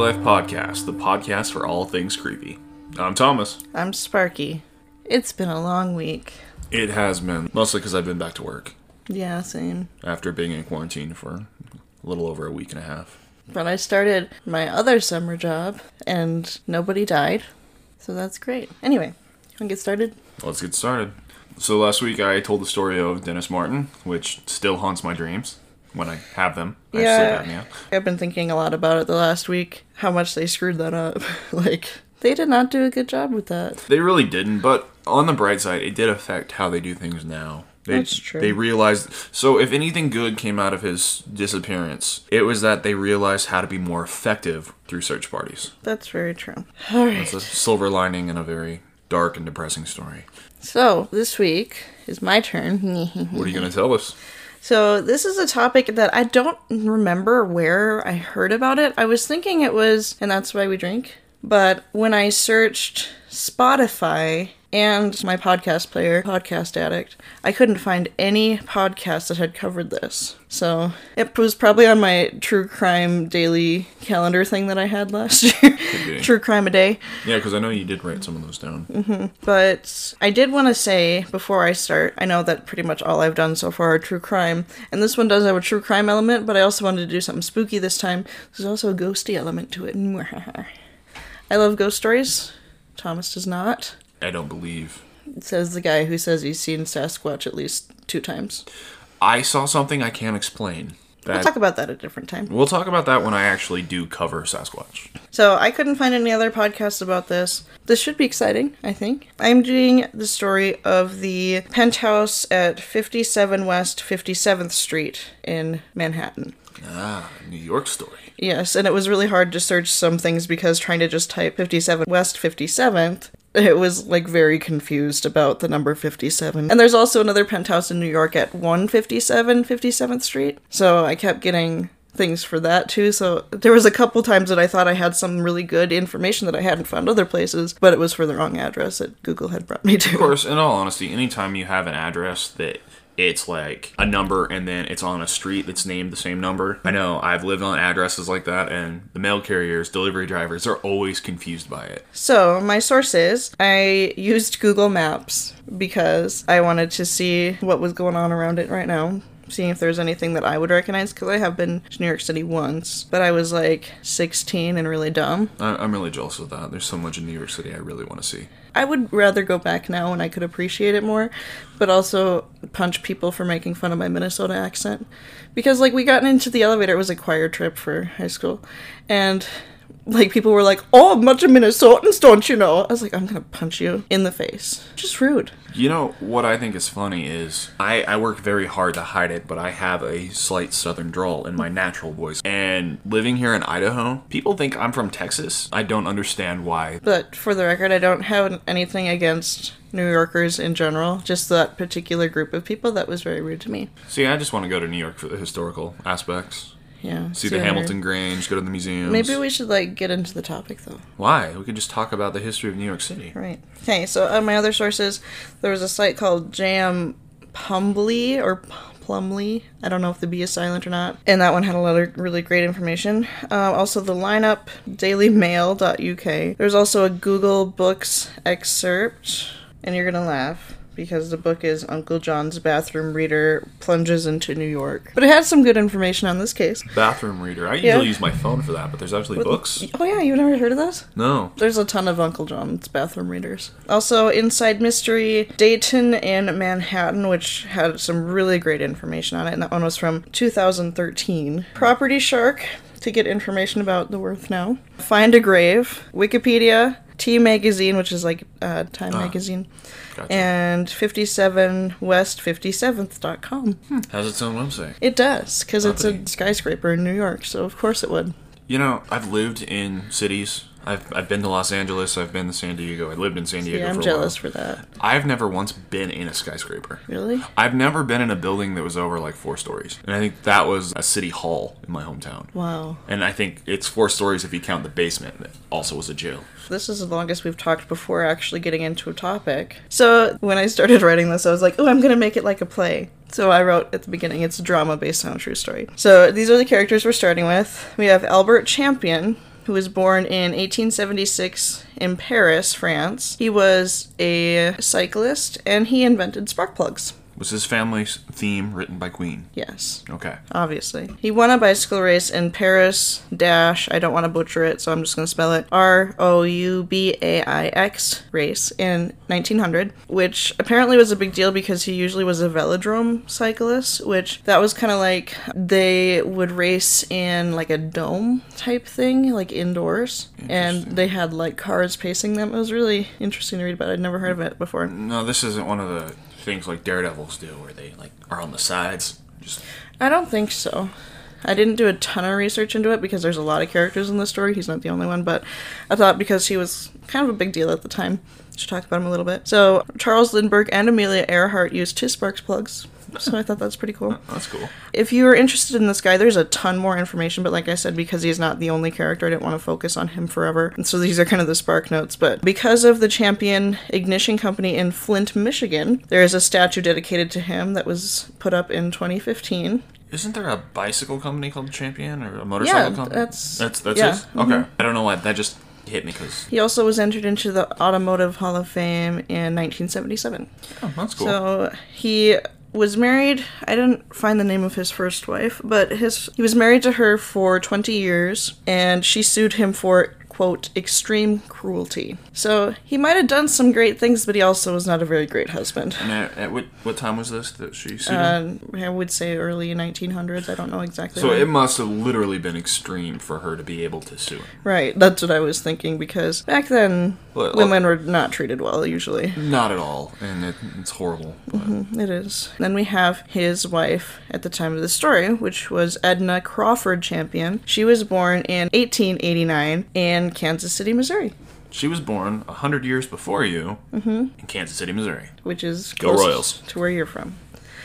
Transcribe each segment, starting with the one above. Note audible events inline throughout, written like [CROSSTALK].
Welcome to Creepy Life Podcast, the podcast for all things creepy. I'm Thomas. I'm Sparky. It's been a long week. It has been, mostly because I've been back to work Yeah, same. after being in quarantine for a little over a week and a half. But I started my other summer job and nobody died. So that's great. Anyway, want to get started? Let's get started. So last week I told the story of Dennis Martin, which still haunts my dreams when I have them. I have Yeah. I've been thinking a lot about it the last week, how much they screwed that up. [LAUGHS] like, they did not do a good job with that. They really didn't, but on the bright side, it did affect how they do things now. They, That's true. They realized. So, if anything good came out of his disappearance, it was that they realized how to be more effective through search parties. That's very true. All right. It's a silver lining in a very dark and depressing story. So, this week is my turn. [LAUGHS] What are you going to tell us? So, this is a topic that I don't remember where I heard about it. I was thinking it was, and that's why we drink. But when I searched Spotify and my podcast player, Podcast Addict, I couldn't find any podcast that had covered this. So, it was probably on my true crime daily calendar thing that I had last [LAUGHS] year. true crime a day. Yeah, because I know you did write some of those down. Mm-hmm. But I did want to say before I start, I know that pretty much all I've done so far are true crime, and this one does have a true crime element, but I also wanted to do something spooky this time. There's also a ghosty element to it. [LAUGHS] I love ghost stories. Thomas does not. I don't believe. It says the guy who says he's seen Sasquatch at least two times. I saw something I can't explain. We'll talk about that at a different time. we'll talk about that when I actually do cover Sasquatch. So I couldn't find any other podcasts about this. This should be exciting, I think. I'm doing the story of the penthouse at 57 West 57th Street in Manhattan. Ah, New York story. Yes, and it was really hard to search some things because trying to just type 57 West 57th, it was like very confused about the number 57. And there's also another penthouse in New York at 157 57th Street. So I kept getting things for that too. So there was a couple times that I thought I had some really good information that I hadn't found other places, but it was for the wrong address that Google had brought me to. Of course, in all honesty, anytime you have an address that it's like a number and then it's on a street that's named the same number. I know I've lived on addresses like that, and the mail carriers, delivery drivers are always confused by it. So, my source is I used Google Maps because I wanted to see what was going on around it right now, seeing if there's anything that I would recognize because I have been to New York City once, but I was like 16 and really dumb. I- I'm really jealous of that. There's so much in New York City I really want to see. I would rather go back now when I could appreciate it more, but also punch people for making fun of my Minnesota accent. Because, like, we got into the elevator, it was a choir trip for high school, and like people were like, "Oh, a bunch of Minnesotans, don't you know?" I was like, "I'm gonna punch you in the face." Just rude. You know what I think is funny is I, I work very hard to hide it, but I have a slight southern drawl in my natural voice. And living here in Idaho, people think I'm from Texas. I don't understand why. But for the record, I don't have anything against New Yorkers in general. Just that particular group of people that was very rude to me. See, I just want to go to New York for the historical aspects. Yeah. See the Hamilton Grange, go to the museums. Maybe we should like get into the topic though. Why? We could just talk about the history of New York City. Right. Okay, so on my other sources, there was a site called Jam Pumbly or Plumly. I don't know if the B is silent or not. And that one had a lot of really great information. Uh, also, the lineup, dailymail.uk. There's also a Google Books excerpt, and you're going to laugh. Because the book is Uncle John's Bathroom Reader Plunges into New York. But it had some good information on this case. Bathroom reader. I Yeah. usually use my phone for that, but there's actually books. Oh, yeah, you've never heard of that? No. There's a ton of Uncle John's bathroom readers. Also, Inside Mystery, Daytonian in Manhattan, which had some really great information on it, and that one was from 2013. Property Shark, to get information about the Worth Now. Find a Grave, Wikipedia, T Magazine, which is like uh, Time Magazine, Gotcha. and 57west57th.com. Has its own website. It does, because it's a skyscraper in New York, so of course it would. You know, I've lived in cities. I've, I've been to Los Angeles. I've been to San Diego. I lived in San Diego Yeah, I'm for a jealous while. for that. I've never once been in a skyscraper. Really? I've never been in a building that was over like four stories. And I think that was a city hall in my hometown. Wow. And I think it's four stories if you count the basement that also was a jail. This is the longest we've talked before actually getting into a topic. So when I started writing this, I was like, oh, I'm going to make it like a play. So I wrote at the beginning, it's a drama based on a true story. So these are the characters we're starting with. We have Albert Champion, who was born in 1876 in Paris, France. He was a cyclist and he invented spark plugs. Was his family's theme written by Queen? Yes, Okay. obviously. He won a bicycle race in Paris dash, I don't want to butcher it, so I'm just going to spell it R O U B A I X race in 1900, which apparently was a big deal because he usually was a velodrome cyclist, which that was kind of like they would race in like a dome type thing, like indoors, and they had like cars pacing them. It was really interesting to read about. I'd never heard of it before. No, this isn't one of the things like Daredevils do, where they like are on the sides. Just I don't think so. I didn't do a ton of research into it because there's a lot of characters in the story. He's not the only one, but I thought because he was kind of a big deal at the time, should talk about him a little bit. So Charles Lindbergh and Amelia Earhart used his sparks plugs. So I thought that's pretty cool. that's cool. If you are interested in this guy, there's a ton more information, but like I said, because he's not the only character, I didn't want to focus on him forever. And so these are kind of the spark notes. But because of the Champion Ignition Company in Flint, Michigan, there is a statue dedicated to him that was put up in 2015. Isn't there a bicycle company called Champion or a motorcycle Yeah, company? that's- that's that's yeah, his? Okay. Mm-hmm. I don't know why that just hit me because He also was entered into the Automotive Hall of Fame in 1977. oh, that's cool. So he was married. I didn't find the name of his first wife, but his he was married to her for 20 years, and she sued him for quote extreme cruelty. So he might have done some great things, but he also was not a very great husband. and at, at what what time was this that she sued him? Uh, I would say early 1900s. I don't know exactly. So when. it must have literally been extreme for her to be able to sue him. right, that's what I was thinking because back then Well, women were not treated well usually. Not at all, and it, it's horrible. but- It is. Then we have his wife at the time of the story, which was Edna Crawford Champion. She was born in 1889 in Kansas City, Missouri, She was born a hundred years before you mm-hmm. in Kansas City, Missouri. which is Go close Royals. to where you're from.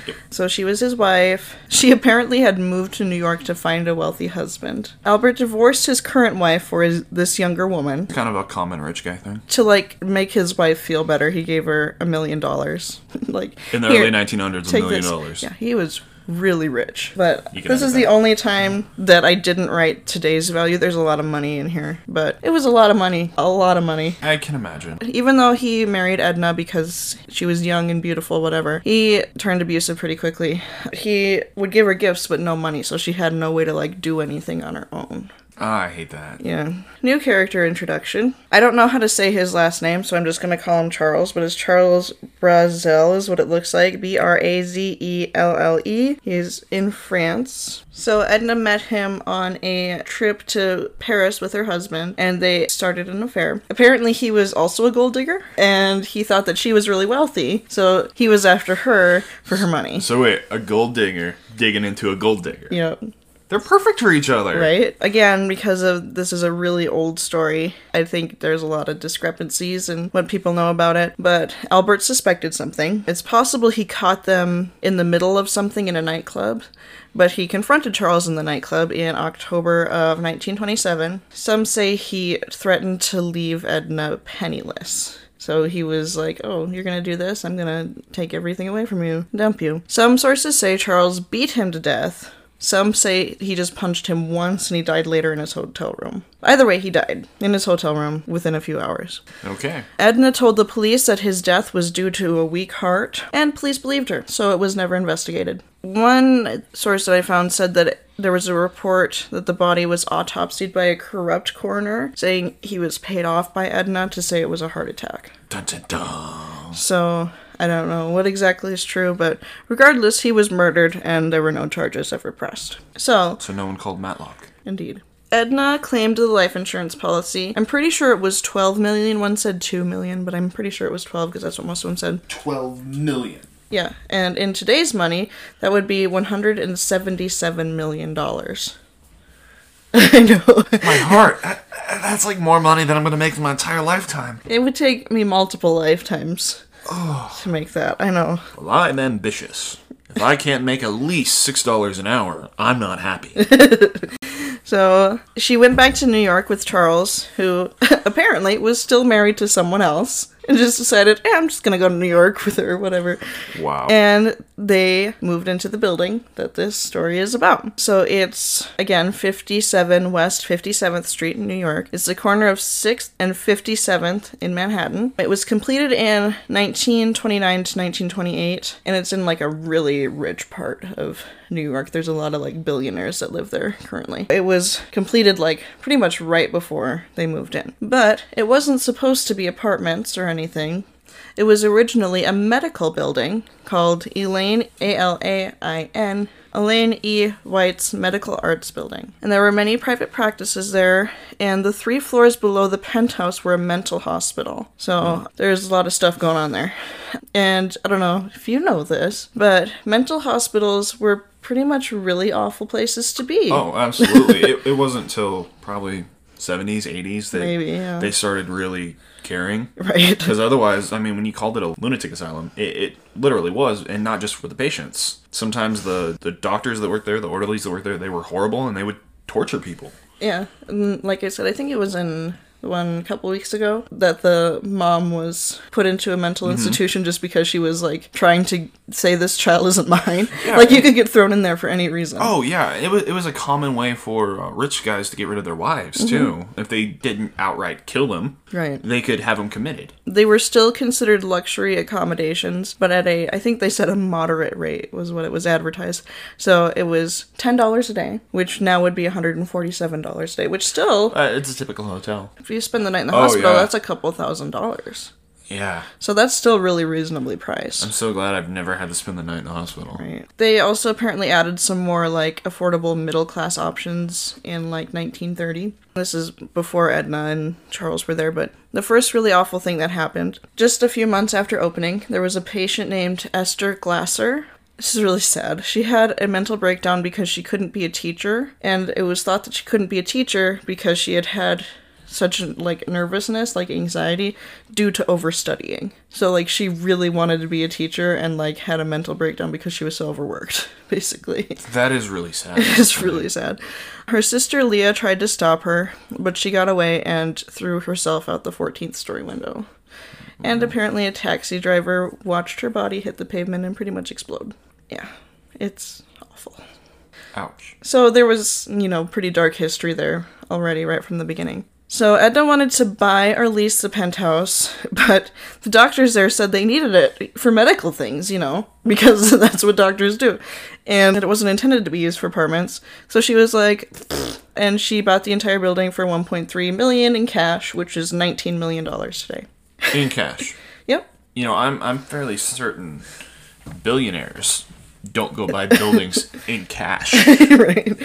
Yep. So she was his wife. She apparently had moved to New York to find a wealthy husband. Albert divorced his current wife for his, this younger woman. Kind of a common rich guy thing. To like make his wife feel better, he gave her a million dollars. [LAUGHS] like In the "Here, early 1900s, a million this." dollars. Yeah, he was really rich. But this is the only time that I didn't write today's value. There's a lot of money in here, but it was a lot of money. A lot of money. I can imagine. Even though he married Edna because she was young and beautiful, whatever, he turned abusive pretty quickly. He would give her gifts but no money, so she had no way to like do anything on her own. Ah, I hate that. Yeah. New character introduction. I don't know how to say his last name, so I'm just gonna call him Charles, but it's Charles Brazelle is what it looks like. B R A Z E L L E. He's in France. So Edna met him on a trip to Paris with her husband, and they started an affair. Apparently, he was also a gold digger, and he thought that she was really wealthy, so he was after her for her money. So wait, a gold digger digging into a gold digger. Know, They're perfect for each other. right? Again, because of this is a really old story, I think there's a lot of discrepancies in what people know about it. But Albert suspected something. It's possible he caught them in the middle of something in a nightclub. But he confronted Charles in the nightclub in October of 1927. Some say he threatened to leave Edna penniless. So he was like, Oh, you're gonna do this? I'm gonna take everything away from you, dump you. Some sources say Charles beat him to death. Some say he just punched him once and he died later in his hotel room. Either way, he died in his hotel room within a few hours. Okay. Edna told the police that his death was due to a weak heart, and police believed her, so it was never investigated. One source that I found said that there was a report that the body was autopsied by a corrupt coroner, saying he was paid off by Edna to say it was a heart attack. Dun, dun, dun. So I don't know what exactly is true, but regardless, he was murdered and there were no charges ever pressed. So, So no one called Matlock. indeed. Edna claimed the life insurance policy. I'm pretty sure it was 12 million. One said 2 million, but I'm pretty sure it was 12 because that's what most of them said. 12 million. Yeah, and in today's money, that would be 177 million dollars. [LAUGHS] I know. My heart. That, that's like more money than I'm going to make in my entire lifetime. It would take me multiple lifetimes [SIGHS] to make that. I know. Well, I'm ambitious. If I can't make at least $6 an hour, I'm not happy. [LAUGHS] So she went back to New York with Charles, who [LAUGHS] apparently was still married to someone else. And just decided, eh, I'm just gonna go to New York with her or whatever. Wow. And they moved into the building that this story is about. So it's again 57 West 57th Street in New York. It's the corner of 6th and 57th in Manhattan. It was completed in 1929 to 1928, and it's in like a really rich part of New York. There's a lot of like billionaires that live there currently. It was completed like pretty much right before they moved in. But it wasn't supposed to be apartments or anything. It was originally a medical building called Elaine A L A I N Elaine E. White's Medical Arts Building. And there were many private practices there, and the three floors below the penthouse were a mental hospital. So there's a lot of stuff going on there. And I don't know if you know this, but mental hospitals were pretty much really awful places to be. oh, absolutely. it, it wasn't until probably 70s, 80s that Maybe, yeah. they started really caring. [LAUGHS] Right. Because otherwise, I mean, when you called it a lunatic asylum, it, it literally was, and not just for the patients. Sometimes the, the doctors that worked there, the orderlies that worked there, they were horrible and they would torture people. Yeah, and like I said, I think it was in the one a couple weeks ago that the mom was put into a mental institution just because she was like trying to say this child [LAUGHS] isn't mine. Like you could get thrown in there for any reason. Oh yeah, it was it was a common way for uh, rich guys to get rid of their wives Mm-hmm. too. If they didn't outright kill them, Right. they could have them committed. They were still considered luxury accommodations, but at a I think they said a moderate rate was what it was advertised. So it was ten dollars a day, which now would be one hundred and forty seven dollars a day, which still Uh, it's a typical hotel. You spend the night in the Oh, hospital, yeah. that's a couple thousand dollars. Yeah, So that's still really reasonably priced. I'm so glad I've never had to spend the night in the hospital. Right. They also apparently added some more like affordable middle class options in like 1930. This is before Edna and Charles were there, but the first really awful thing that happened just a few months after opening, there was a patient named Esther Glasser. This is really sad. She had a mental breakdown because she couldn't be a teacher, and it was thought that she couldn't be a teacher because she had had such like nervousness, like anxiety, due to overstudying. So like she really wanted to be a teacher and like had a mental breakdown because she was so overworked, [LAUGHS] basically. That is really sad. [LAUGHS] It's really sad. Her sister Leah tried to stop her, but she got away and threw herself out the 14th story window. And mm-hmm. apparently, a taxi driver watched her body hit the pavement and pretty much explode. Yeah, it's awful. Ouch. So there was, you know, pretty dark history there already right from the beginning. So Edna wanted to buy or lease the penthouse, [LAUGHS] but the doctors there said they needed it for medical things, you know, [LAUGHS] because [LAUGHS] that's what doctors do. And it wasn't intended to be used for apartments. So she was like, "Pfft," and she bought the entire building for 1.3 million in cash, which is 19 million dollars today. In cash. Yep. You know, I'm I'm fairly certain billionaires don't go buy buildings in cash. right.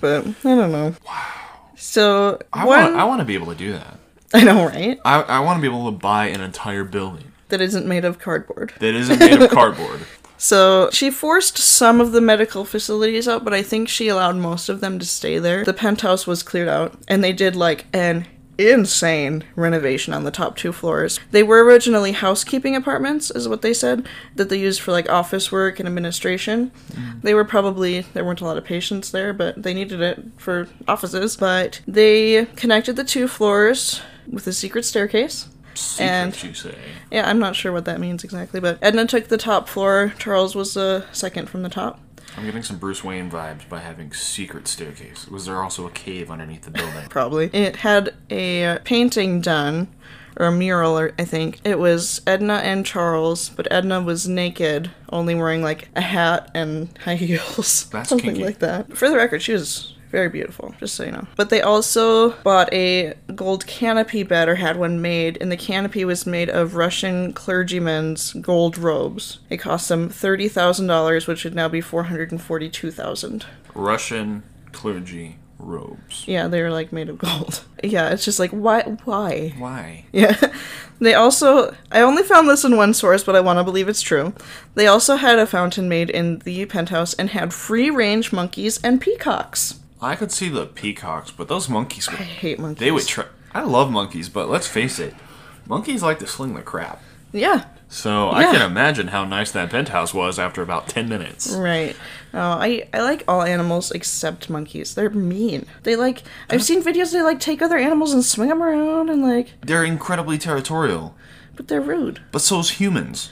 But I don't know. Wow. So I one, want I want to be able to do that. I know, right? I, I want to be able to buy an entire building That isn't made of cardboard. that isn't made of [LAUGHS] cardboard. So she forced some of the medical facilities out, but I think she allowed most of them to stay there. The penthouse was cleared out, and they did like an insane renovation on the top two floors. They were originally housekeeping apartments, is what they said, that they used for like office work and administration. Mm. They were probably, there weren't a lot of patients there, but they needed it for offices. But they connected the two floors with a secret staircase. Secret, And- you say? Yeah, I'm not sure what that means exactly, but Edna took the top floor. Charles was the second from the top. I'm getting some Bruce Wayne vibes by having secret staircase. Was there also a cave underneath the building? [LAUGHS] Probably. It had a painting done, or a mural, or I think. It was Edna and Charles, but Edna was naked, only wearing like a hat and high [LAUGHS] heels. That's Something kinky. like that. For the record, she was very beautiful, just so you know. But they also bought a gold canopy bed or had one made, and the canopy was made of Russian clergymen's gold robes. It cost them thirty thousand dollars, which would now be four hundred and forty-two thousand. Russian clergy robes. Yeah, they were like made of gold. [LAUGHS] Yeah, it's just like why why? Why? [LAUGHS] Yeah. They also I only found this in one source, but I want to believe it's true. They also had a fountain made in the penthouse and had free-range monkeys and peacocks. I could see the peacocks, but those monkeys i hate monkeys they would try. I love monkeys, but let's face it, monkeys like to sling the crap. Yeah. So I can imagine how nice that penthouse was after about ten minutes. Right. Oh, I I like all animals except monkeys. They're mean. They like I've seen videos they like take other animals and swing them around and like They're incredibly territorial. But they're rude. But so's humans.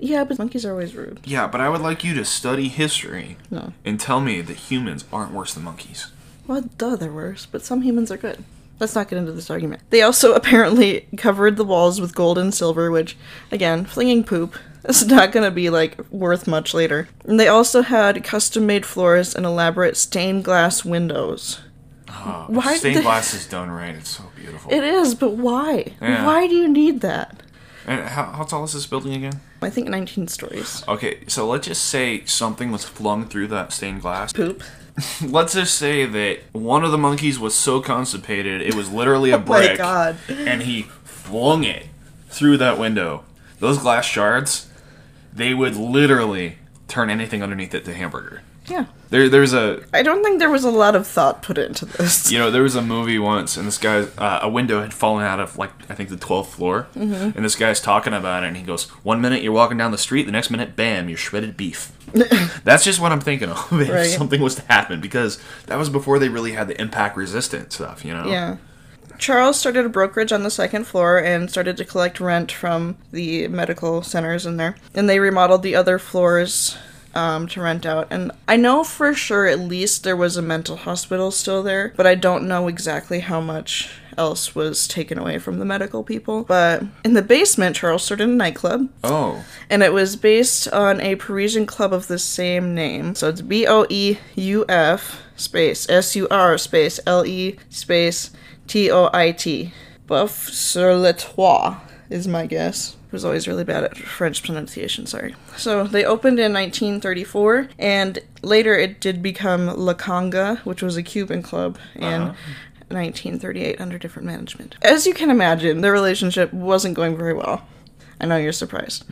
Yeah, but monkeys are always rude. Yeah, but I would like you to study history No. and tell me that humans aren't worse than monkeys. Well, duh, they're worse, but some humans are good. Let's not get into this argument. They also [LAUGHS] apparently covered the walls with gold and silver, which, again, flinging poop. [LAUGHS] is not gonna be like worth much later. And they also had custom made floors and elaborate stained glass windows. Oh, Why stained [LAUGHS] glass is done right. It's so beautiful. It is, but why? Yeah. Why do you need that? And how, how tall is this building again? I think 19 stories. Okay, so let's just say something was flung through that stained glass. Poop. [LAUGHS] Let's just say that one of the monkeys was so constipated it was literally a [LAUGHS] Oh my brick, God. and he flung it through that window. Those glass shards, they would literally turn anything underneath it to hamburger. Yeah. There, there's a I don't think there was a lot of thought put into this. you know there was a movie once, and this guy uh, a window had fallen out of like I think the twelfth floor, Mm-hmm. and this guy's talking about it, and he goes, "One minute you're walking down the street, the next minute, bam, you're shredded beef." [LAUGHS] That's just what I'm thinking of [LAUGHS] if Right. something was to happen because that was before they really had the impact resistant stuff, you know. Yeah. Charles started a brokerage on the second floor and started to collect rent from the medical centers in there. And they remodeled the other floors um, to rent out. And I know for sure at least there was a mental hospital still there, but I don't know exactly how much else was taken away from the medical people. But in the basement, Charles started a nightclub Oh, and it was based on a Parisian club of the same name. So it's B O E U F space S U R space L E space T O I T. Buff sur le toit is my guess. Was always really bad at French pronunciation, sorry. So they opened in 1934, and later it did become La Conga, which was a Cuban club, in uh-huh. 1938 under different management. As you can imagine, their relationship wasn't going very well. I know you're surprised.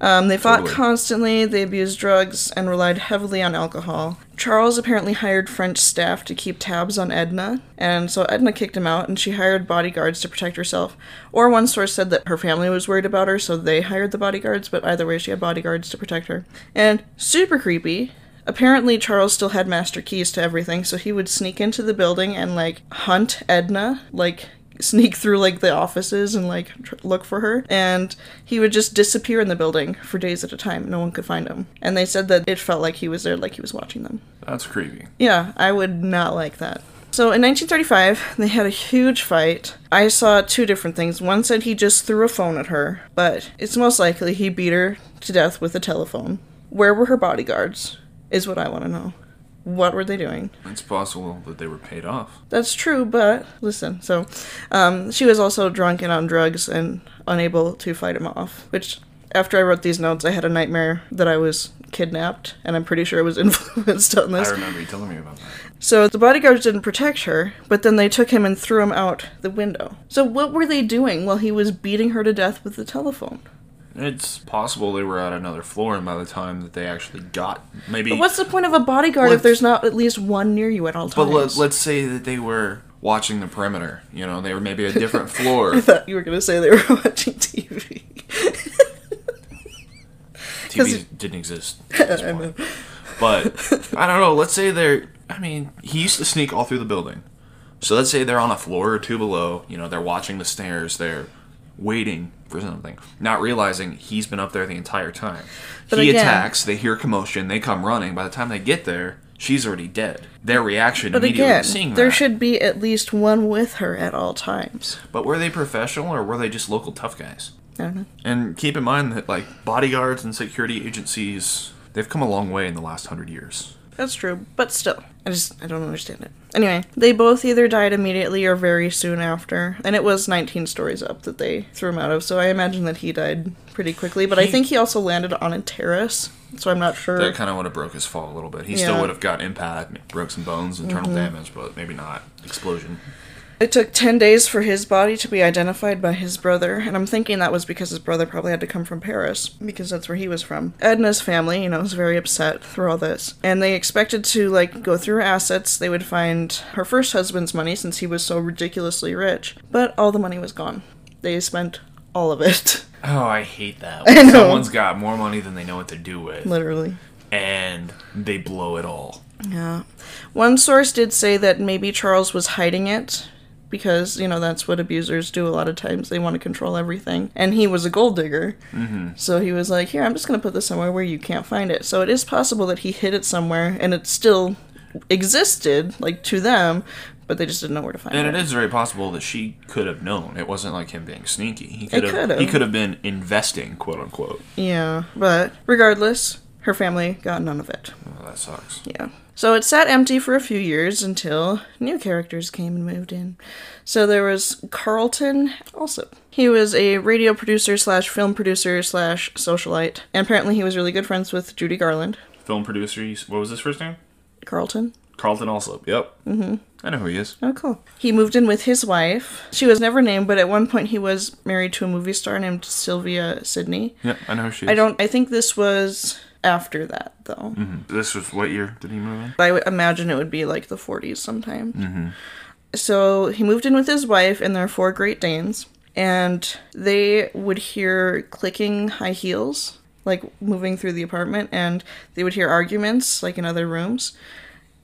Um, they fought Totally. constantly, they abused drugs, and relied heavily on alcohol. Charles apparently hired French staff to keep tabs on Edna, and so Edna kicked him out, and she hired bodyguards to protect herself. Or one source said that her family was worried about her, so they hired the bodyguards, but either way, she had bodyguards to protect her. And super creepy. Apparently, Charles still had master keys to everything, so he would sneak into the building and, like, hunt Edna, like, sneak through like the offices and like tr- look for her. And he would just disappear in the building for days at a time. No one could find him. And they said that it felt like he was there like he was watching them. That's creepy. yeah i would not like that. So in 1935 they had a huge fight. I saw two different things. One said he just threw a phone at her but it's most likely he beat her to death with a telephone. Where were her bodyguards is what i want to know what were they doing It's possible that they were paid off. that's true, but listen. So, um, she was also drunk and on drugs and unable to fight him off. Which, after I wrote these notes, I had a nightmare that I was kidnapped, and I'm pretty sure I was [LAUGHS] influenced on this. I remember you telling me about that. So the bodyguards didn't protect her, but then they took him and threw him out the window. So what were they doing while he was beating her to death with the telephone? It's possible they were at another floor, and by the time that they actually got, maybe. But what's the point of a bodyguard if Let's- there's not at least one near you at all times. But times? let, let's say that they were watching the perimeter. You know, they were maybe a different [LAUGHS] floor. I thought you were gonna say they were [LAUGHS] watching TV. [LAUGHS] TV didn't exist at this point. But I don't know. Let's say they're. I mean, he used to sneak all through the building. So let's say they're on a floor or two below. You know, they're watching the stairs. They're waiting for something, not realizing he's been up there the entire time. But he again- attacks. They hear commotion. They come running. By the time they get there, she's already dead. Their reaction But immediately again, seeing there that. should be at least one with her at all times. But were they professional or were they just local tough guys? I don't know. And keep in mind that like bodyguards and security agencies, they've come a long way in the last hundred years. That's true, but still, I just I don't understand it. Anyway, they both either died immediately or very soon after, and it was 19 stories up that they threw him out of. So I imagine that he died pretty quickly. But I think he also landed on a terrace, so I'm not sure. That kind of would have broke his fall a little bit. He Yeah. Mm-hmm. still would have got impact, broke some bones, internal damage, but maybe not explosion. It took 10 days for his body to be identified by his brother, and I'm thinking that was because his brother probably had to come from Paris, because that's where he was from. Edna's family, you know, was very upset through all this, and they expected to, like, go through her assets. They would find her first husband's money since he was so ridiculously rich, but all the money was gone. They spent all of it, [LAUGHS] Oh, I hate that. I know. Someone's got more money than they know what to do with, literally. and they blow it all. Yeah. One source did say that maybe Charles was hiding it because you know that's what abusers do a lot of times they want to control everything and he was a gold digger mm-hmm. so he was like here i'm just going to put this somewhere where you can't find it so it is possible that he hid it somewhere and it still existed like to them but they just didn't know where to find And it And it is very possible that she could have known. It wasn't like him being sneaky. He could have. He could have been investing, quote unquote. yeah but regardless her family got none of it Oh, that sucks. Yeah. So it sat empty for a few years until new characters came and moved in. So there was Carlton Alsop. He was a radio producer slash film producer slash socialite. And apparently he was really good friends with Judy Garland. Film producer. What was his first name? Carlton? Carlton Alsop. Yep. Mm-hmm. I know who he is. Oh, cool. He moved in with his wife. She was never named, but at one point he was married to a movie star named Sylvia Sidney. Yeah, I know who she is. I don't, I think this was after that, though. Mm-hmm. This was what year did he move in? I would imagine it would be like the 40s sometime. Mm-hmm. So he moved in with his wife and their four Great Danes, and they would hear clicking high heels, like moving through the apartment, and they would hear arguments, like in other rooms,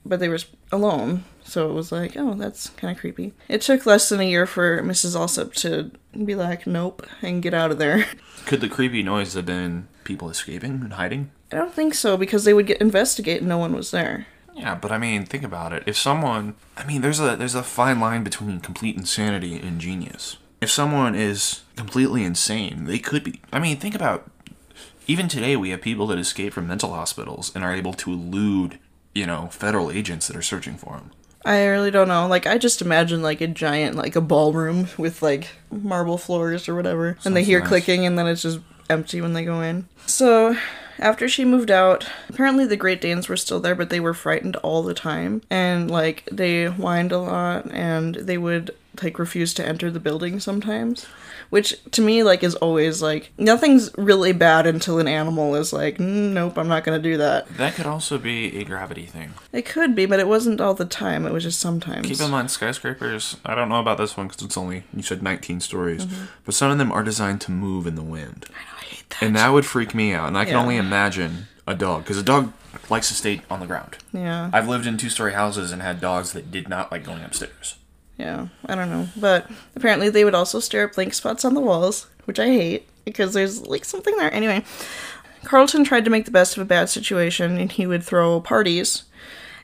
but they were alone. So it was like, oh, that's kind of creepy. It took less than a year for Mrs. Alsop to be like, nope, and get out of there. [LAUGHS] Could the creepy noise have been people escaping and hiding? I don't think so because they would get investigate and no one was there. Yeah, but I mean, think about it. If someone, I mean, there's a there's a fine line between complete insanity and genius. If someone is completely insane, they could be. I mean, think about even today we have people that escape from mental hospitals and are able to elude, you know, federal agents that are searching for them. I really don't know. Like I just imagine like a giant like a ballroom with like marble floors or whatever, and they hear nice. clicking, and then it's just empty when they go in. So after she moved out, apparently the Great Danes were still there, but they were frightened all the time, and like they whined a lot, and they would like refuse to enter the building sometimes. Which to me, like, is always like nothing's really bad until an animal is like, "Mm, nope, I'm not gonna do that. That could also be a gravity thing. It could be, but it wasn't all the time. It was just sometimes. Keep in mind, skyscrapers. I don't know about this one because it's only you said 19 stories, but some of them are designed to move in the wind. I hate that. And that would freak me out. And I can Yeah. only imagine a dog, because a dog likes to stay on the ground. yeah. I've lived in two story houses and had dogs that did not like going upstairs. Yeah, I don't know. But apparently they would also stare at blank spots on the walls, which I hate because there's like something there. Anyway, Carlton tried to make the best of a bad situation and he would throw parties.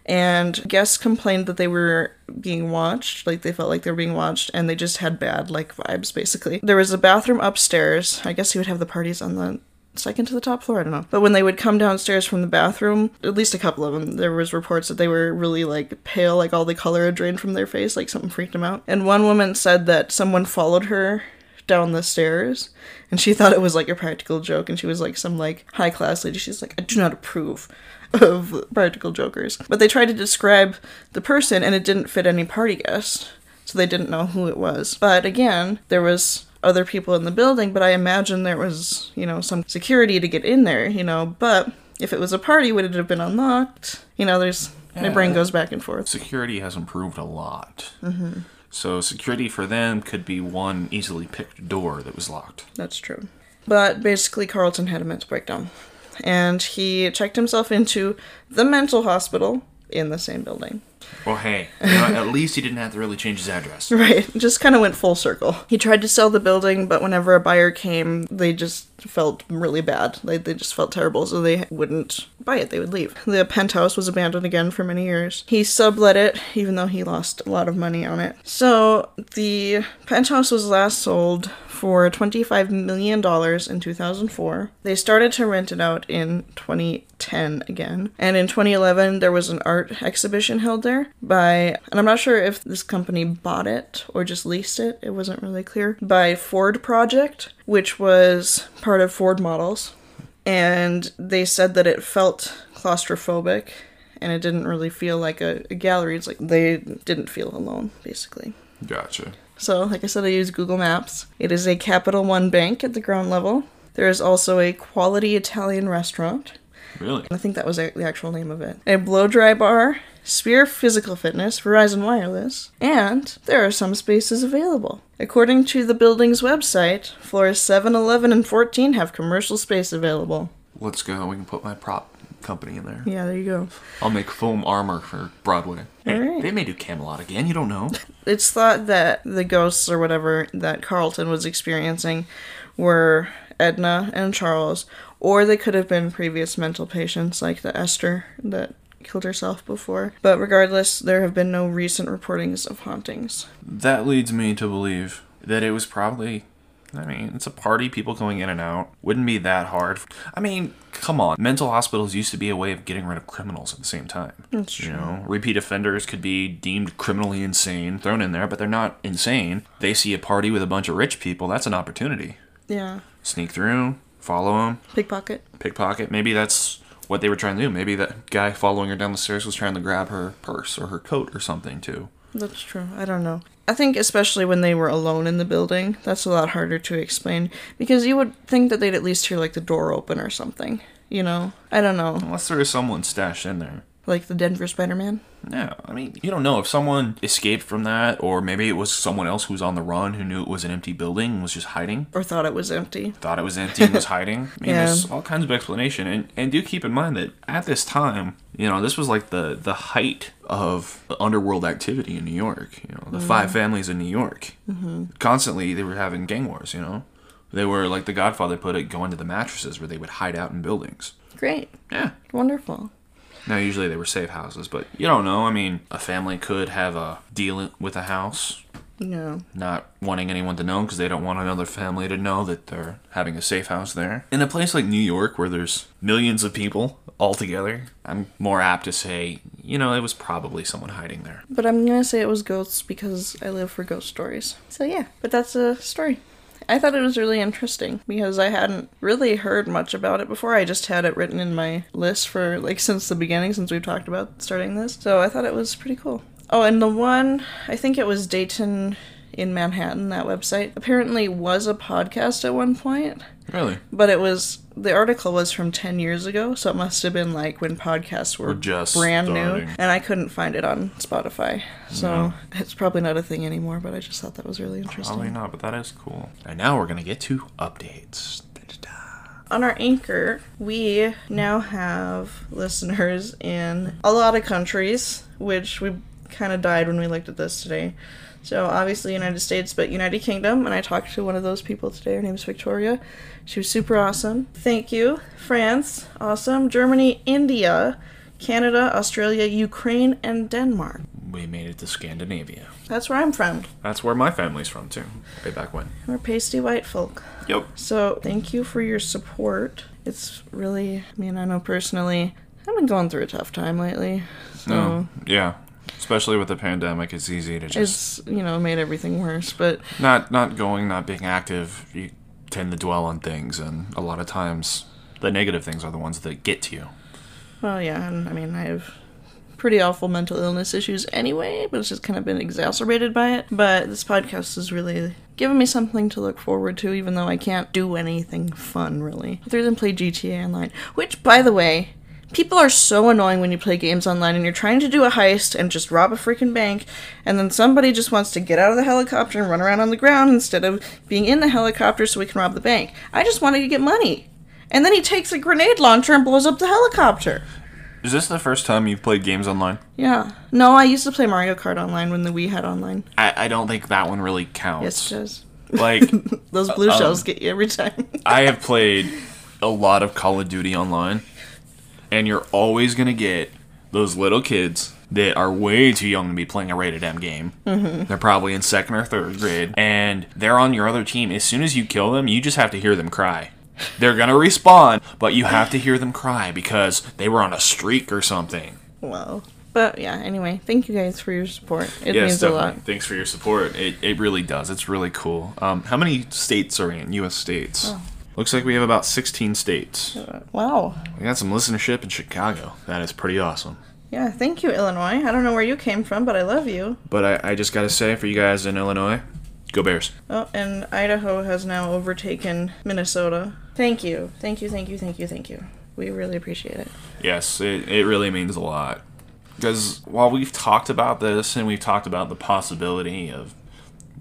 And guests complained that they were being watched, like they felt like they were being watched, and they just had bad like vibes basically. There was a bathroom upstairs. I guess he would have the parties on the second to the top floor. I don't know. But when they would come downstairs from the bathroom, at least a couple of them, there was reports that they were really like pale, like all the color had drained from their face, like something freaked them out. And one woman said that someone followed her down the stairs and she [LAUGHS] thought it was like a practical joke and she was like some like high class lady she's like i do not approve of practical jokers but they tried to describe the person and it didn't fit any party guest so they didn't know who it was but again there was other people in the building but i imagine there was you know some security to get in there you know but if it was a party would it have been unlocked you know there's my brain goes back and forth Security has improved a lot. Mm-hmm. So security for them could be one easily picked door that was locked. That's true. But basically, Carlton had a mental breakdown. And he checked himself into the mental hospital in the same building. Well, hey, you know, at least he didn't have to really change his address. [LAUGHS] Right, just kind of went full circle. He tried to sell the building, but whenever a buyer came, they just felt really bad. They, they just felt terrible, so they wouldn't buy it. They would leave. The penthouse was abandoned again for many years. He sublet it, even though he lost a lot of money on it. So the penthouse was last sold for $25 million in 2004. They started to rent it out in 2010 again. And in 2011, there was an art exhibition held there by, and I'm not sure if this company bought it or just leased it, it wasn't really clear, by Ford Project, which was part of Ford Models. And they said that it felt claustrophobic and it didn't really feel like a, a gallery. It's like they didn't feel alone, basically. Gotcha. So, like I said, I use Google Maps. It is a Capital One bank at the ground level. There is also a quality Italian restaurant. Really? I think that was the actual name of it. A blow dry bar, Spear Physical Fitness, Verizon Wireless, and there are some spaces available. According to the building's website, floors 7, 11, and 14 have commercial space available. Let's go. We can put my prop company in there. Yeah, there you go. I'll make foam armor for Broadway. They may do Camelot again. You don't know. [LAUGHS] It's thought that the ghosts or whatever that Carlton was experiencing were Edna and Charles, or they could have been previous mental patients like the Esther that killed herself before. But regardless, there have been no recent reportings of hauntings. That leads me to believe that it was probably. I mean, it's a party, people going in and out. Wouldn't be that hard. I mean, come on. Mental hospitals used to be a way of getting rid of criminals at the same time. That's You true. know, repeat offenders could be deemed criminally insane, thrown in there, but they're not insane. They see a party with a bunch of rich people, that's an opportunity. Yeah. Sneak through, follow them, Pickpocket. pickpocket. Maybe that's what they were trying to do. Maybe that guy following her down the stairs was trying to grab her purse or her coat or something, too. That's true. I don't know. I think especially when they were alone in the building, that's a lot harder to explain because you would think that they'd at least hear like the door open or something. You know? I don't know. Unless there is someone stashed in there. Like the Denver Spider-Man. Yeah, I mean, you don't know if someone escaped from that, or maybe it was someone else who was on the run who knew it was an empty building and was just hiding. Or thought it was empty. Thought it was empty and was [LAUGHS] hiding. I mean, Yeah. there's all kinds of explanation, and and do keep in mind that at this time, you know, this was like the the height of underworld activity in New York. You know, the five families in New York. Mm-hmm. Constantly, they were having gang wars. You know, they were like the Godfather put it, going to the mattresses where they would hide out in buildings. Great. Yeah. Wonderful. Now, usually they were safe houses, but you don't know. I mean, a family could have a deal with a house, No. not wanting anyone to know because they don't want another family to know that they're having a safe house there. In a place like New York, where there's millions of people all together, I'm more apt to say, you know, it was probably someone hiding there. But I'm gonna say it was ghosts because I live for ghost stories. So yeah, but that's a story. I thought it was really interesting because I hadn't really heard much about it before. I just had it written in my list for like since the beginning, since we've talked about starting this. So I thought it was pretty cool. Oh, and the one I think it was Daytonian in Manhattan, that website, apparently was a podcast at one point. Really? But it was the article was from ten years ago, so it must have been like when podcasts were Or just brand starting. new, and I couldn't find it on Spotify, so it's probably not a thing anymore. But I just thought that was really interesting. Probably not, but that is cool. And now we're gonna get to updates. On our anchor, we now have listeners in a lot of countries, which we kind of died when we looked at this today. So obviously United States, but United Kingdom, and I talked to one of those people today. Her name's Victoria. She was super awesome. Thank you. France, awesome. Germany, India, Canada, Australia, Ukraine, and Denmark. We made it to Scandinavia. That's where I'm from. That's where my family's from too. Way back when. We're pasty white folk. Yep. So thank you for your support. It's really, I mean, I know personally, I've been going through a tough time lately. So No. Yeah. Especially with the pandemic, it's easy to just it's, you know, made everything worse. But not not going, not being active. You tend to dwell on things, and a lot of times, the negative things are the ones that get to you. Well, yeah, and I mean, I have pretty awful mental illness issues anyway, but it's just kind of been exacerbated by it. But this podcast has really given me something to look forward to, even though I can't do anything fun, really, other than play GTA Online. Which, by the way, people are so annoying when you play games online and you're trying to do a heist and just rob a freaking bank, and then somebody just wants to get out of the helicopter and run around on the ground instead of being in the helicopter so we can rob the bank. I just wanted to get money. And then he takes a grenade launcher and blows up the helicopter. Is this the first time you've played games online? Yeah. No, I used to play Mario Kart online when the Wii had online. I, I don't think that one really counts. Yes, it does. Like, [LAUGHS] Those blue uh, shells um, get you every time. I have [LAUGHS] played a lot of Call of Duty online, and you're always gonna get those little kids that are way too young to be playing a rated M game. Mm-hmm. They're probably in second or third grade, and they're on your other team. As soon as you kill them, you just have to hear them cry. They're gonna respawn, but you have to hear them cry because they were on a streak or something. wow. But yeah, anyway, thank you guys for your support. It yes, means a lot. Thanks for your support. It, it really does. It's really cool. Um, how many states are in U.S. states? Oh. Looks like we have about 16 states. Uh, wow. We got some listenership in Chicago. That is pretty awesome. Yeah, thank you, Illinois. I don't know where you came from, but I love you. But I, I just gotta say, for you guys in Illinois, go Bears. Oh, and Idaho has now overtaken Minnesota. Thank you. Thank you, thank you, thank you, thank you. We really appreciate it. Yes, it, it really means a lot. Because while we've talked about this and we've talked about the possibility of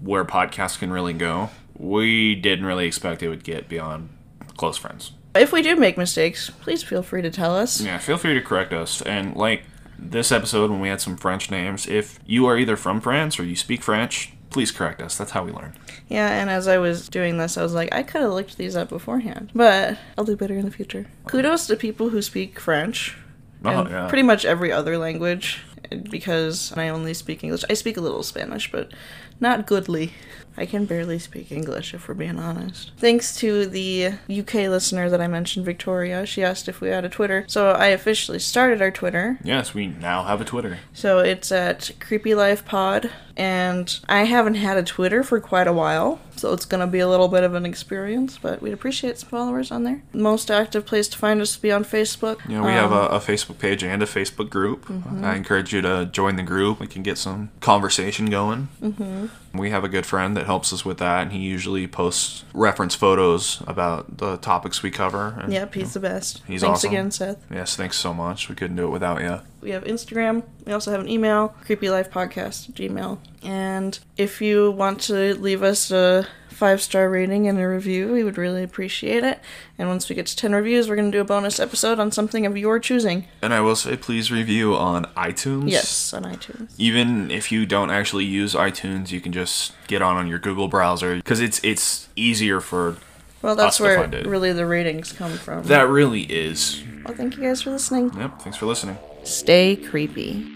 where podcasts can really go, we didn't really expect it would get beyond close friends. If we do make mistakes, please feel free to tell us. Yeah, feel free to correct us. And like this episode when we had some French names, if you are either from France or you speak French, please correct us. That's how we learn. Yeah, and as I was doing this, I was like, I could have looked these up beforehand, but I'll do better in the future. Kudos to people who speak French Oh, and yeah. pretty much every other language because I only speak English. I speak a little Spanish, but not goodly. I can barely speak English if we're being honest. Thanks to the UK listener that I mentioned, Victoria. She asked if we had a Twitter. So I officially started our Twitter. Yes, we now have a Twitter. So it's at Creepy Life Pod, and I haven't had a Twitter for quite a while, so it's gonna be a little bit of an experience. But we'd appreciate some followers on there. Most active place to find us would be on Facebook. Yeah, we have Um, a, a Facebook page and a Facebook group. I encourage you to join the group. We can get some conversation going. Mm-hmm. We have a good friend that helps us with that, and he usually posts reference photos about the topics we cover. And, Yep, he's the best. He's Thanks awesome. again, Seth. Yes, thanks so much. We couldn't do it without you. We have Instagram. We also have an email, creepylifepodcast, Gmail. And if you want to leave us a five star rating and a review, we would really appreciate it. And once we get to 10 reviews, we're going to do a bonus episode on something of your choosing. And I will say, please review on iTunes. Yes, on iTunes. Even if you don't actually use iTunes, you can just get on on your Google browser because it's it's easier for. Well, that's where really the ratings come from. That really is. well, thank you guys for listening. Yep. Thanks for listening. Stay creepy.